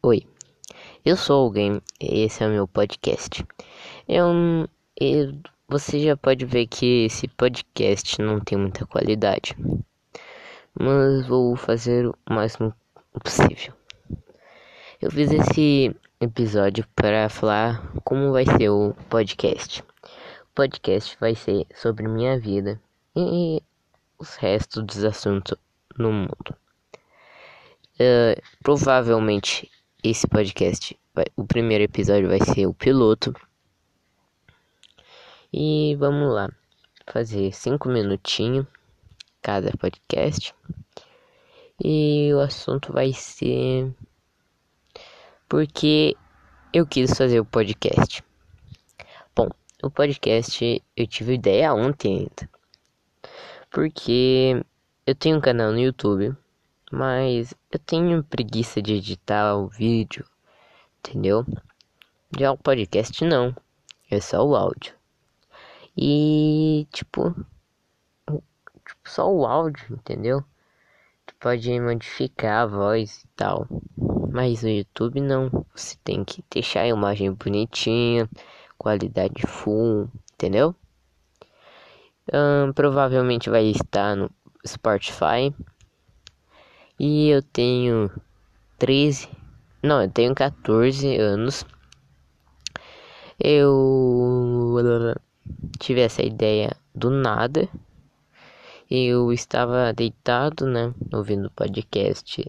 Oi, eu sou alguém e esse é o meu podcast. Eu, eu, você já pode ver que esse podcast não tem muita qualidade, mas vou fazer o máximo possível. Eu fiz esse episódio para falar como vai ser o podcast. O podcast vai ser sobre minha vida e os restos dos assuntos no mundo. Uh, provavelmente esse podcast, vai, o primeiro episódio vai ser o piloto. E vamos lá, fazer cinco minutinhos cada podcast. E o assunto vai ser porque eu quis fazer o podcast. Bom, o podcast eu tive ideia ontem ainda. Porque eu tenho um canal no YouTube mas eu tenho preguiça de editar o vídeo, entendeu? Já o podcast não, é só o áudio. E tipo, tipo só o áudio, entendeu? Tu pode modificar a voz e tal. Mas no YouTube não, você tem que deixar a imagem bonitinha, qualidade full, entendeu? provavelmente vai estar no Spotify e eu tenho 13, não, eu tenho 14 anos. Eu tive essa ideia do nada. Eu estava deitado, né, ouvindo podcast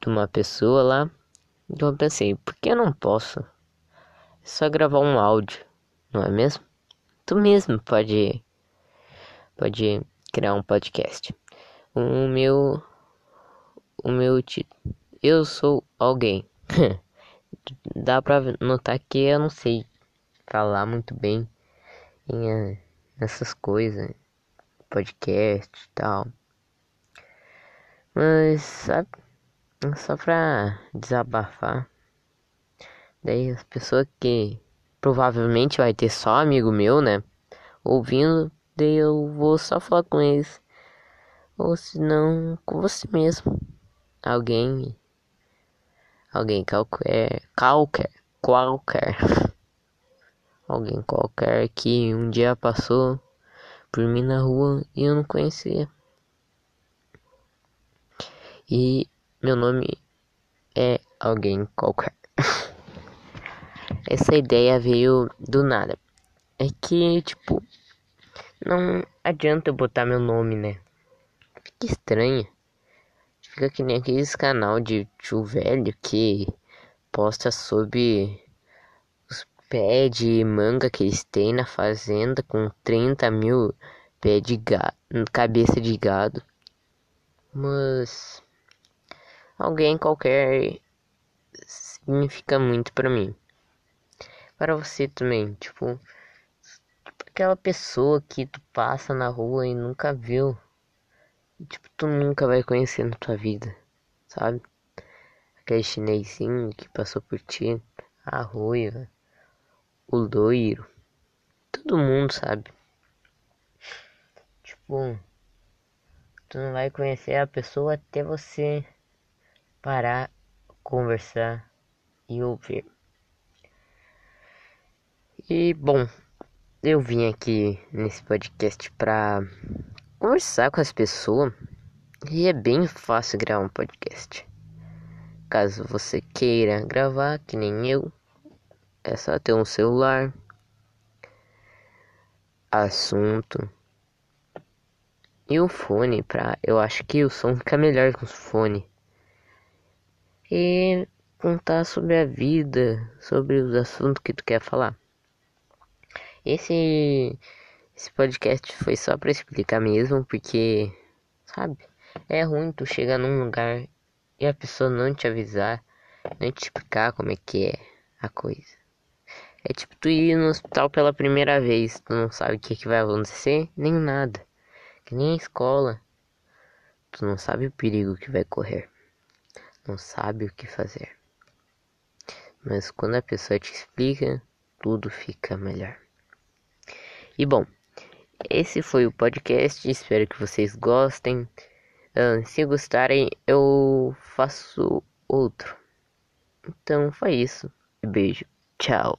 de uma pessoa lá. Então eu pensei, por que eu não posso? Só gravar um áudio, não é mesmo? Tu mesmo pode pode criar um podcast. O meu o meu título. Eu sou alguém. Dá pra notar que eu não sei falar muito bem em, uh, nessas coisas, podcast e tal. Mas sabe, só pra desabafar. Daí as pessoas que provavelmente vai ter só amigo meu, né? Ouvindo, daí eu vou só falar com eles. Ou se não, com você mesmo alguém alguém qualquer qualquer qualquer alguém qualquer que um dia passou por mim na rua e eu não conhecia. E meu nome é alguém qualquer. Essa ideia veio do nada. É que tipo não adianta eu botar meu nome né? Fica estranho Fica que nem aqueles canal de tio velho que posta sobre os pés de manga que eles têm na fazenda com 30 mil pés de gado, cabeça de gado. Mas alguém qualquer significa muito para mim. Para você também, tipo, aquela pessoa que tu passa na rua e nunca viu tipo, tu nunca vai conhecer na tua vida, sabe? Aquele chinesinho que passou por ti, a ruiva, o loiro, todo mundo sabe. Tipo, tu não vai conhecer a pessoa até você parar, conversar e ouvir. E bom, eu vim aqui nesse podcast pra conversar com as pessoas e é bem fácil gravar um podcast. Caso você queira gravar, que nem eu, é só ter um celular, assunto e o fone para eu acho que o som fica melhor com o fone e contar sobre a vida, sobre os assuntos que tu quer falar. Esse esse podcast foi só para explicar mesmo, porque, sabe, é ruim tu chegar num lugar e a pessoa não te avisar, nem te explicar como é que é a coisa. É tipo tu ir no hospital pela primeira vez, tu não sabe o que, que vai acontecer, nem nada. Que nem a escola. Tu não sabe o perigo que vai correr. Não sabe o que fazer. Mas quando a pessoa te explica, tudo fica melhor. E bom, esse foi o podcast. Espero que vocês gostem. Se gostarem, eu faço outro. Então foi isso. Beijo. Tchau.